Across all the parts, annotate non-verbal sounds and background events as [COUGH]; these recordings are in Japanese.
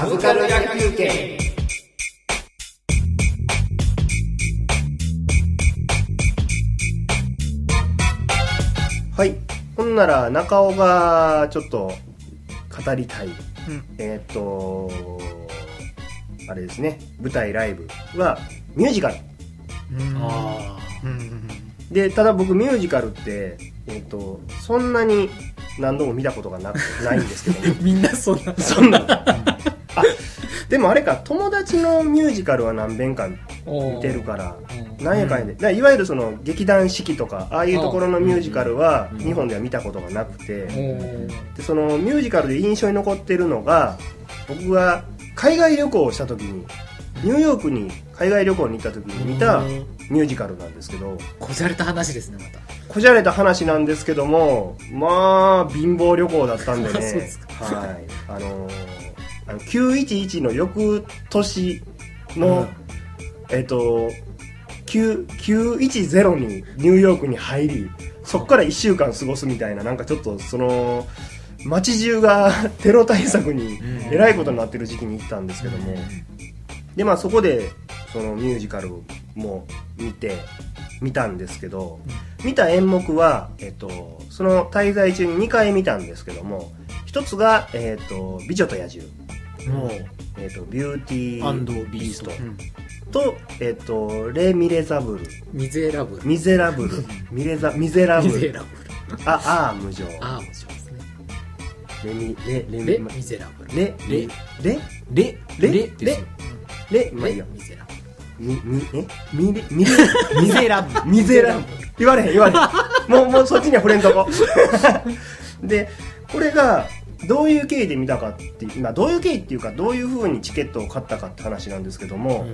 サブカル野球券はい。ほんなら中尾がちょっと語りたい、えーっとあれですね。舞台ライブはミュージカル。あでただ僕ミュージカルって、えーっとそんなに何度も見たことがなくないんですけども。[LAUGHS] みんなそんな。そんな [LAUGHS] あ [LAUGHS] でもあれか友達のミュージカルは何遍か見てるからなんやかんやで、だからいわゆるその劇団四季とかああいうところのミュージカルは日本では見たことがなくて、でそのミュージカルで印象に残ってるのが僕が海外旅行をした時にニューヨークに海外旅行に行った時に見たミュージカルなんですけど。こじゃれた話ですねまた。こじゃれた話なんですけどもまあ貧乏旅行だったんでね。[LAUGHS] はい。あのーあの911の翌年の、えっ、と9 910にニューヨークに入りそこから1週間過ごすみたいななんかちょっとその街中が [LAUGHS] テロ対策にえらいことになってる時期に行ったんですけども、でまあそこでそのミュージカルも見て見たんですけど、見た演目は、えっと、その滞在中に2回見たんですけども一つが、えっと「美女と野獣」えっと「ビューティアンドー・ビースト」うん。と、えっと「レ・ミレザブル」ミゼラブル。ミゼラブル。ミレザミゼラブル。ミゼラブル。ああー無情ああもちろんですね。レミレレレミミゼラブル。レレレレレレですよ。レまあいいや。レミゼラブみみえ？ミレミレミゼラブル。ミゼラブル。言われへん言われへん。もうもうそっちには触れんとこ。[LAUGHS] でこれがどういう経緯で見たかっていう、まあ、どういう経緯っていうかどういうふうにチケットを買ったかって話なんですけども、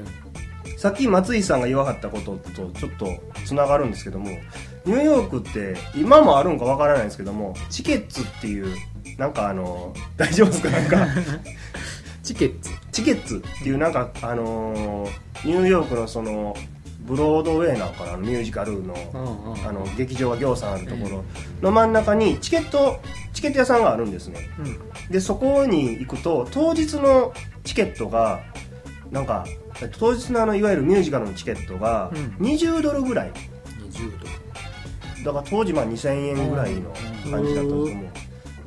さっき松井さんが言わはったこととちょっとつながるんですけどもニューヨークって今もあるんかわからないんですけどもチケッツっていうなんかあの [LAUGHS] 大丈夫ですか？なんか。チケッツ。チケッツっていうなんかあのーニューヨークのそのブロードウェイなのかなミュージカルのあの劇場がぎょうさんあるところの真ん中にチケットチケット屋さんがあるんですね、でそこに行くと当日のチケットがなんかえっと当日のあのいわゆるミュージカルのチケットが20ドルぐらい、20度だから当時まあ2000円ぐらいの感じだったと思う。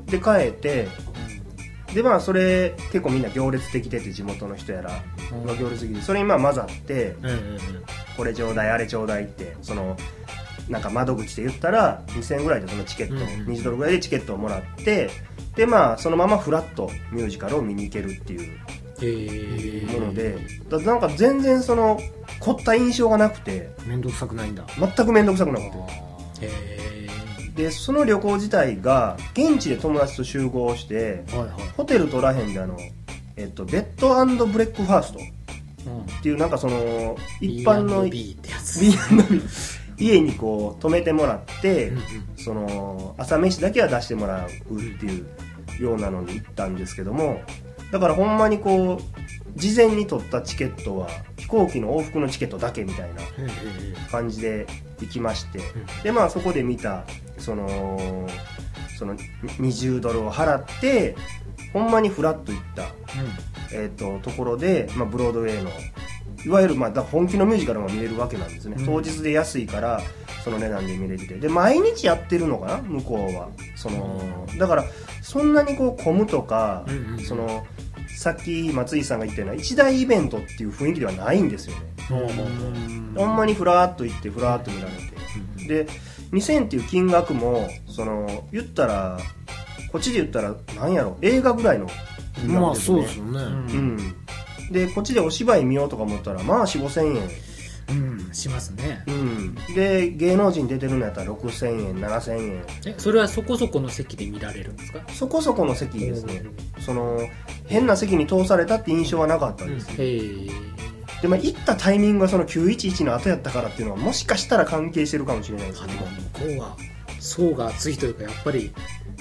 で帰ってでまあそれ結構みんな行列できてて地元の人やらが行列できてそれにまあ混ざってうんうんうんこれちょうだいあれちょうだいってそのなんか窓口で言ったら2000円ぐらいでそのチケット、うんうん20ドルぐらいでチケットをもらってでまあそのままフラッとミュージカルを見に行けるっていうえもので、だなんか全然その凝った印象がなくてめんどくさくないんだ。全く面倒くさくなくて。えでその旅行自体が現地で友達と集合してはいはい。ホテル取らへんであの、えっと、ベッドブレックファーストっていうなんかその一般の B ってやつ。B&B 家にこう泊めてもらって、その朝飯だけは出してもらうっていうようなのに行ったんですけどもだからほんまにこう事前に取ったチケットは飛行機の往復のチケットだけみたいな感じで行きまして、でまあそこで見たそのその20ドルを払ってほんまにフラッと行った、えー、とところで、まあ、ブロードウェイのいわゆる、まあ、本気のミュージカルが見れるわけなんですね、当日で安いからその値段で見れててで毎日やってるのかな？向こうは。そのだからそんなにこう混むとか、そのさっき松井さんが言ったような一大イベントっていう雰囲気ではないんですよね。ほんまにフラーっと行ってフラーっと見られて、で2000っていう金額もその言ったらこっちで言ったらなんやろ？映画ぐらいの金まあそうですよね。うん。でこっちでお芝居見ようとか思ったらまあ4 5 0 0円。うんしますね。うん。で芸能人出てるのやったら6000円7000円。えそれはそこそこの席で見られるんですか？そこそこの席ですね。その変な席に通されたって印象はなかったんですよ、へえ。でまあ行ったタイミングがその911の後やったからっていうのはもしかしたら関係してるかもしれないですけど向こうは層が厚いというかやっぱり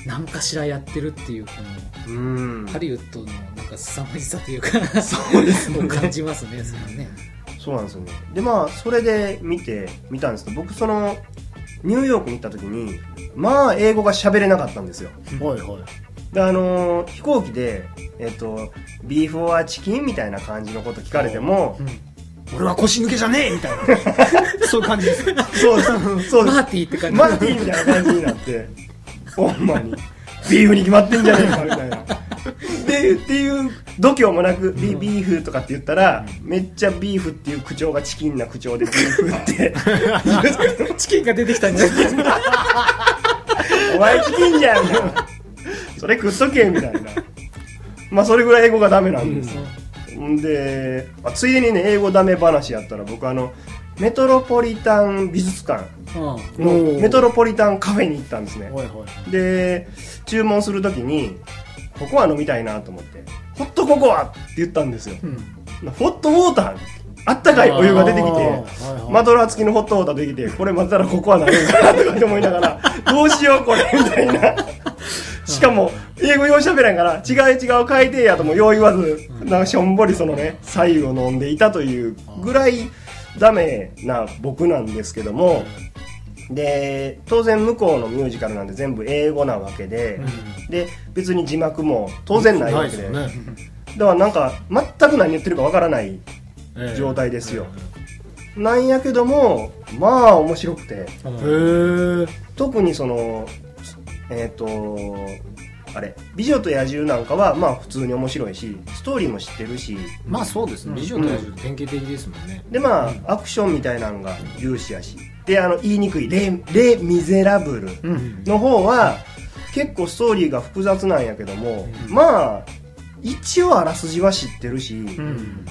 何かしらやってるっていうこうん。のハリウッドのなんか凄まじさというかそうですね。感じますねそれはね。そうなんですよね。でまあそれで見て見たんですけど僕そのニューヨークに行った時にまあ英語が喋れなかったんですよ。はいはい。であのー飛行機でえっ、とビーフォアチキンみたいな感じのこと聞かれても、俺は腰抜けじゃねえみたいな。[LAUGHS] そういう感じです。そうです。そうです。マーティーって感じ。マーティーみたいな感じになって。ほんまに。[LAUGHS] ビーフに決まってんじゃねえかみたいな。でっていう度胸もなくビビーフとかって言ったらめっちゃビーフっていう口調がチキンな口調でビーフって。[LAUGHS] チキンが出てきたんじゃない？お前チキンじゃん。それ食っとけみたいな。まあそれぐらい英語がダメなんですよ、んであついでにね英語ダメ話やったら僕あのメトロポリタン美術館うん。のメトロポリタンカフェに行ったんですね。で注文するときにココア飲みたいなと思ってホットココアって言ったんですよ。うん。ホットウォーターあったかいお湯が出てきてはいはい。マドラー付きのホットウォーター出てきてこれ混ぜたらココアになるんかなとかって思いながらどうしようこれみたいな。しかも英語よう喋らんから違う違う変えてやともよう言わずなんかしょんぼりそのね左右を飲んでいたというぐらいダメな僕なんですけどもで当然向こうのミュージカルなんで全部英語なわけで、で別に字幕も当然ないわけで。だからなんか全く何言ってるかわからない状態ですよ。なんやけどもまあ面白くて。特にそのえっ、とあれ「美女と野獣」なんかはまあ普通に面白いしストーリーも知ってるし。まあそうですね。美女と野獣典型的ですもんね。でまあアクションみたいなのが重視やし。であの言いにくいレ「レ・ミゼラブル」うん。の方は結構ストーリーが複雑なんやけども、まあ一応あらすじは知ってるし、うん。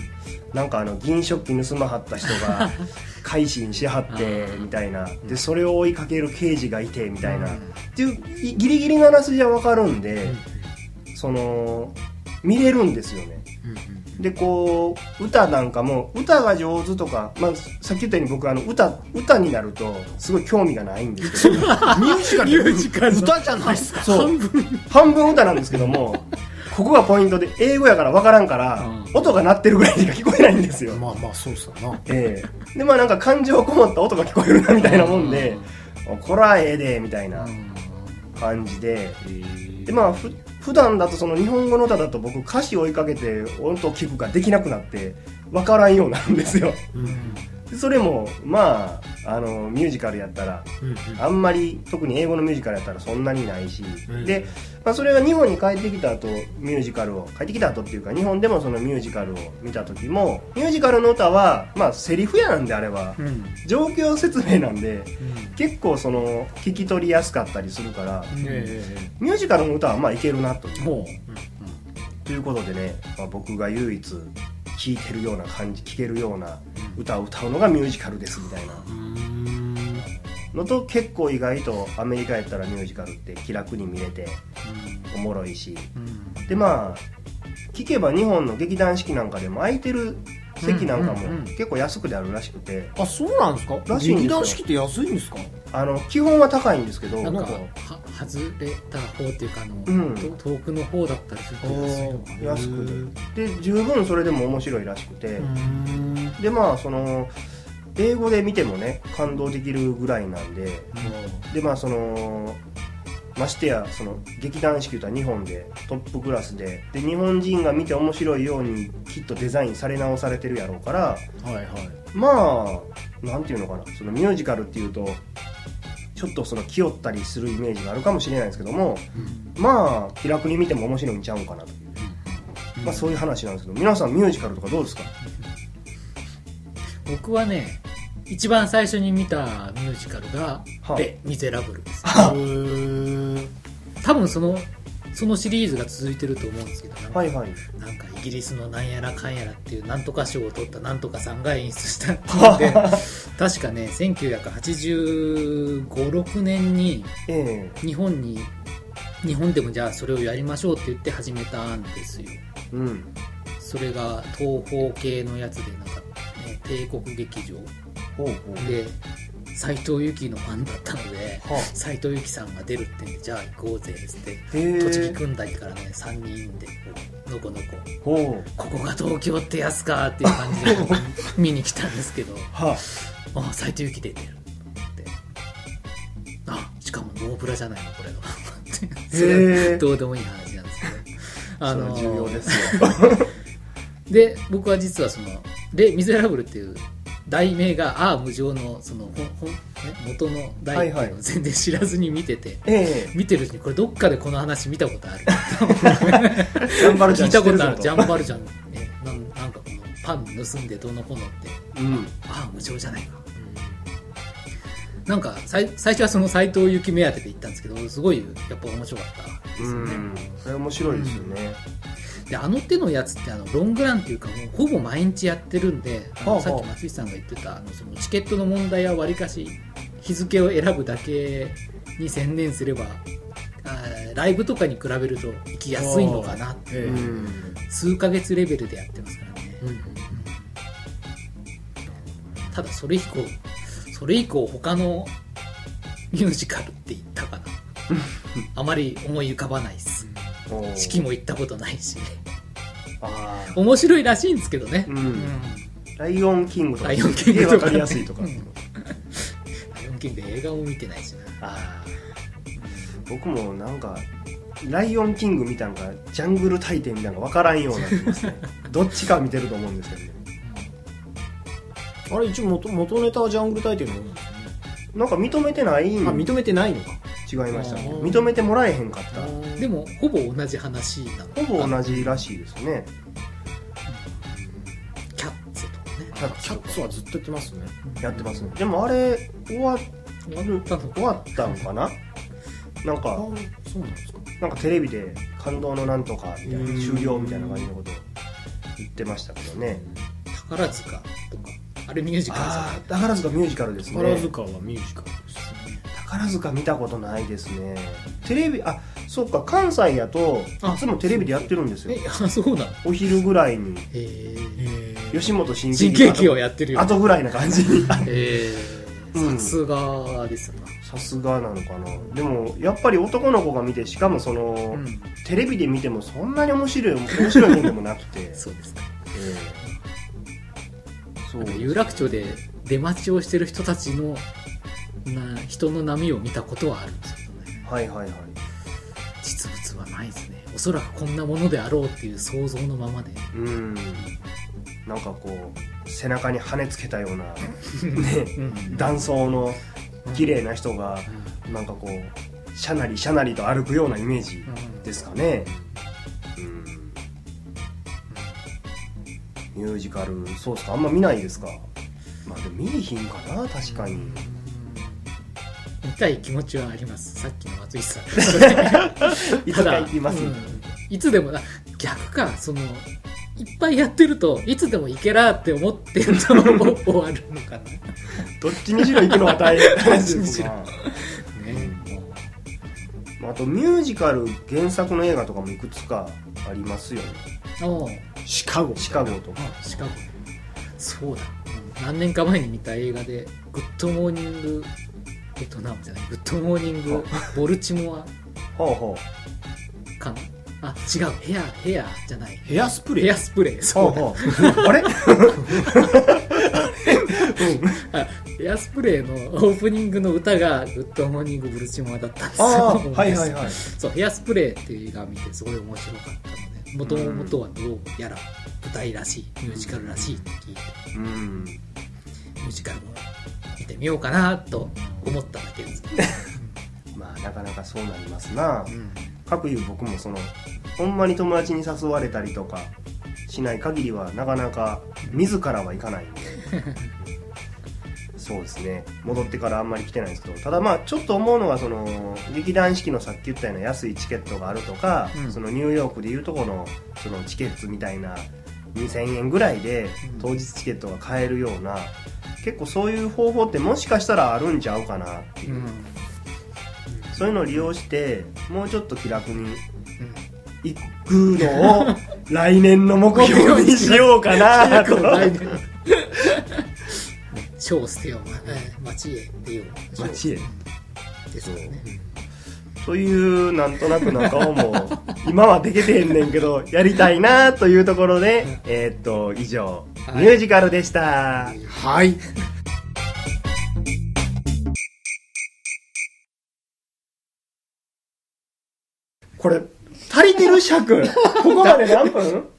なんかあの銀食器盗まはった人が [LAUGHS] 改心しはってみたいな。でそれを追いかける刑事がいてみたいな、っていういギリギリのあらすじは分かるんで、その見れるんですよね。でこう歌なんかも歌が上手とか、まあ、さっき言ったように僕あの歌歌になるとすごい興味がないんですけど。[LAUGHS] ミュージカルミュージカルの歌じゃないですか。そう。半分歌なんですけどもここがポイントで英語やから分からんから、う音が鳴ってるぐらいしか聞こえないんですよ、まあまあそうっすよな。ええ。でまあなんか感情こもった音が聞こえるなみたいなもんで、こらええでみたいな感じで、でまあふ普段だとその日本語の歌だと僕歌詞追いかけて音を聞くができなくなって分からんようなんですよ。でそれもまああのミュージカルやったらあんまり特に英語のミュージカルやったらそんなにないし、うんで、まあ、それが日本に帰ってきた後ミュージカルを帰ってきた後っていうか日本でもそのミュージカルを見た時もミュージカルの歌はまあセリフやなんであればうん。状況説明なんで結構その聞き取りやすかったりするからミュージカルの歌はまあいけるなともということでね、まあ、僕が唯一聴いてるような感じ聴けるような歌を歌うのがミュージカルですみたいな。のと結構意外とアメリカやったらミュージカルって気楽に見れておもろいし。でまあ聞けば日本の劇団四季なんかでも空いてる席なんかも結構安くであるらしくて。あそうなんですか？らしいんですよ。劇団四季って安い。んですかあの基本は高いんですけど。うなんかは外れた方っていうかあの、うん。と遠くの方だったりすると安いのかな安くてで十分それでも面白いらしくて。でまあその英語で見てもね感動できるぐらいなんで。でまあそのましてやその劇団四季とは日本でトップクラスでで日本人が見て面白いようにきっとデザインされ直されてるやろうからはいはい。まあなんていうのかなそのミュージカルっていうとちょっとその気負ったりするイメージがあるかもしれないですけども、まあ気楽に見ても面白いんちゃうんかなと。いう、まあ、そういう話なんですけど皆さんミュージカルとかどうですか？僕はね一番最初に見たミュージカルがはあ「レ・ミゼラブル」です。は多分そのそのシリーズが続いてると思うんですけどなんか,、はいはい。なんかイギリスのなんやらかんやらっていうなんとか賞を取ったなんとかさんが演出したっていうので [LAUGHS] 確かね1985、6年にえ日本に日本でもじゃあそれをやりましょうって言って始めたんですよ。えうん。それが東宝系のやつでなんか、ね、帝国劇場で斎藤由貴のファンだったのでは斎藤由貴さんが出るってんでじゃあ行こうぜっつって栃木組んだりからね3人でこうのこ。のこここが東京ってやつかっていう感じで見に来たんですけどはあ。斎藤由貴出てるって。あしかもノーブラじゃないのこれがってへえ。[LAUGHS] どうでもいい話なんですけど。あの重要ですよ。[LAUGHS] で僕は実はその「レ・ミゼラブル」っていう題名が「ああ無情の」そのほんほ元の題っていうのを全然知らずに見てて、ええ。見てるうちにこれどっかでこの話見たことある。[LAUGHS] ジャンバルちゃ聞いたことあるジャンバルジャン、ね、なんなんかこのパン盗んでどうのこうのって。うん。ああ無情じゃないか、なんかさい最初はその斎藤由貴目当てで行ったんですけどすごいやっぱ面白かったですよね、うん。それ面白いですよね、であの手のやつってあのロングランっていうかもうほぼ毎日やってるんでさっき松井さんが言ってたあのそのチケットの問題はわりかし日付を選ぶだけに専念すればライブとかに比べると行きやすいのかなってええう。ん数ヶ月レベルでやってますからね。うん。ただそれ以降それ以降他のミュージカルって言ったかな。[LAUGHS] あまり思い浮かばないっす式も行ったことないし。あー。面白いらしいんですけどね、うん。ライオンキングとか。ライオンキングとか。ねわかりやすいとか、うん。ライオンキングで映画も見てないしな。僕もなんかライオンキング見たんかジャングル大帝みたいなのが分からんようになってますね。[LAUGHS] どっちか見てると思うんですけどね。あれ一応元元ネタはジャングル大帝のなんか認めてないんあ認めてないのか違いました。認めてもらえへんかった。でもほぼ同じ話なの。ほぼ同じらしいですね。キャッツとかね。キャッキャッツはずっとやってますね。やってますね。でもあれ終わったの終わったんかな？なんあかそうなんですか。なんかテレビで感動のなんとかみたいなうん終了みたいな感じのことを言ってましたけどね。宝塚とか。あれミュージカルじゃないああ宝塚ミュージカルですね。宝塚はミュージカル。ですね宝塚見たことないですね。テレビあそうか関西やとあ。いつもテレビでやってるんですよ。えあそうなの？お昼ぐらいに。え。ー、吉本新新喜劇をやってるよ。あとぐらいな感じに。え。うん。ー、さすがですな、さすがなのかな。でもやっぱり男の子が見てしかもその、うん。テレビで見てもそんなに面白い面白いもんでもなくて。[LAUGHS] そうですかええ。そう有楽町で出待ちをしてる人たちのな人の波を見たことはあるんですけどねはいはいはい。実物はないですね。おそらくこんなものであろうっていう想像のままで。うん。なんかこう背中に羽つけたような [LAUGHS] ねうん。断層の綺麗な人がなんかこうしゃなりしゃなりと歩くようなイメージですかね。うん。ミュージカルそうですか？あんま見ないですか？まあでも見えひんかな確かに。見たい気持ちはあります。さっきの松井さん。[LAUGHS] いつか行きます。うん。いつでもな逆か。そのいっぱいやってるといつでも行けらって思ってると終わるのかな。どっちにしろ行くのは大変。な話ですどっちにしろ。[LAUGHS] なねあとミュージカル原作の映画とかもいくつかありますよね。シカゴ。シカゴ。とか。シカゴ。そうだ、うん何年か前に見た映画で「グッドモーニングベトナム」じゃない「グッドモーニングボルチモアほうほかなあ。違う。ヘアヘアじゃない。ヘアスプレー？ヘアスプレー。うそうだほうほうあれあ [LAUGHS] ヘアスプレーのオープニングの歌が「グッドモーニングボルチモア」だったんですよ。[LAUGHS] はいはいはい。そうヘアスプレーっていう映画を見てすごい面白かった。のでもともとはどうやら舞台らしいミュージカルらしいって聞いて。うんミュージカルも見てみようかなと思っただけです。[LAUGHS] まあなかなかそうなりますな。うん。かくいう僕もそのほんまに友達に誘われたりとかしない限りはなかなか自らは行かない。ん [LAUGHS] でそうですね。戻ってからあんまり来てないんですけどただまあちょっと思うのはその劇団四季のさっき言ったような安いチケットがあるとか、うん。そのニューヨークでいうとこのそのチケットみたいな2000円ぐらいでうん。当日チケットが買えるような結構そういう方法ってもしかしたらあるんちゃうかなっていう、そういうのを利用してもうちょっと気楽に行くのを来年の目標にしようかなと。来年書を捨てよう、えー町へ出よう。街へ。ですよねというなんとなくの顔も今はできてへんねんけどやりたいなというところで、えーっと以上、はい。ミュージカルでした。はい。これ足りてる尺。ここまで何分？